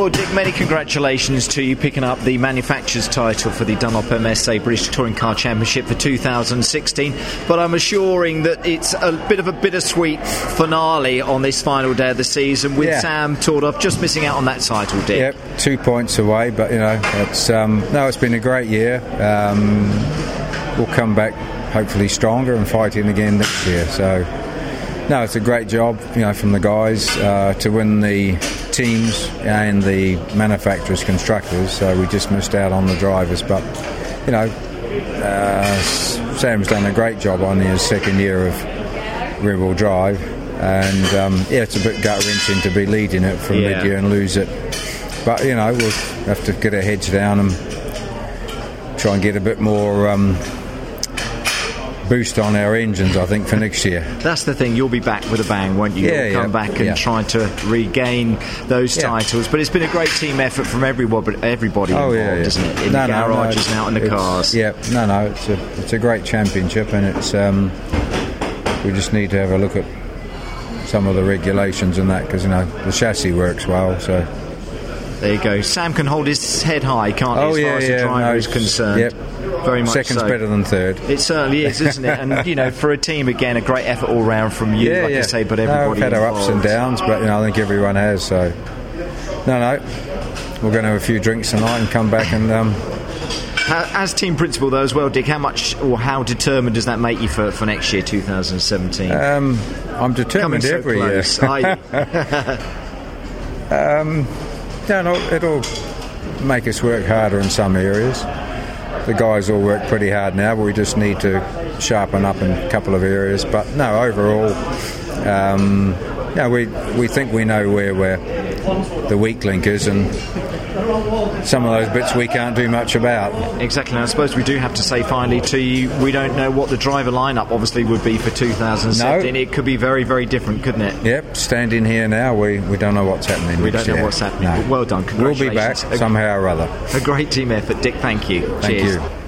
Well, Dick, many congratulations to you picking up the manufacturer's title for the Dunlop MSA British Touring Car Championship for 2016. But I'm assuring that it's a bit of a bittersweet finale on this final day of the season with Yeah. Sam Tordoff just missing out on that title, Dick. Yep, two points away, but you know, it's um, no, it's been a great year. Um, we'll come back hopefully stronger and fighting again next year. So, no, it's a great job, you know, from the guys uh, to win the teams and the manufacturers, constructors. So we just missed out on the drivers, but you know, uh, Sam's done a great job on his second year of rear-wheel drive. And um, yeah, it's a bit gut wrenching to be leading it from Yeah. mid-year and lose it. But you know, we'll have to get our heads down and try and get a bit more um, boost on our engines. I think for next year. That's the thing. You'll be back with a bang, won't you? Yeah, You'll come yeah, back and yeah. try to regain those titles. But it's been a great team effort from everybody, everybody Oh involved, yeah, yeah. isn't it? In No, the no, no, garages and out in the cars. Yeah, no, no, it's a it's a great championship, and it's um, we just need to have a look at some of the regulations and that because you know the chassis works well. So There you go. Sam can hold his head high, can't he, oh as yeah, far as the driver no, is concerned? Yep, Very much Second's so. better than third. It certainly is, isn't it? And you know, for a team again, a great effort all round from you, yeah, like yeah. I say. But no, everybody we've had our ups and downs, but you know I think everyone has. So no, no, we're going to have a few drinks tonight and come back and. Um, As team principal, though, as well, Dick, how much or how determined does that make you for, for next year, 2017? um, I'm determined so every close. year. you? No, no, it'll make us work harder in some areas. The guys all work pretty hard now, but we just need to sharpen up in a couple of areas. But no, overall, um, yeah, we we think we know where we're the weak link is, and some of those bits we can't do much about. Exactly. And I suppose we do have to say finally to you, we don't know what the driver lineup obviously would be for 2017. No. It could be very, very different, couldn't it? Yep, standing here now, we, we don't know what's happening. We don't know year. what's happening, No. well done. We'll be back somehow or other. A great team effort, Dick. Thank you. Thank Cheers. you.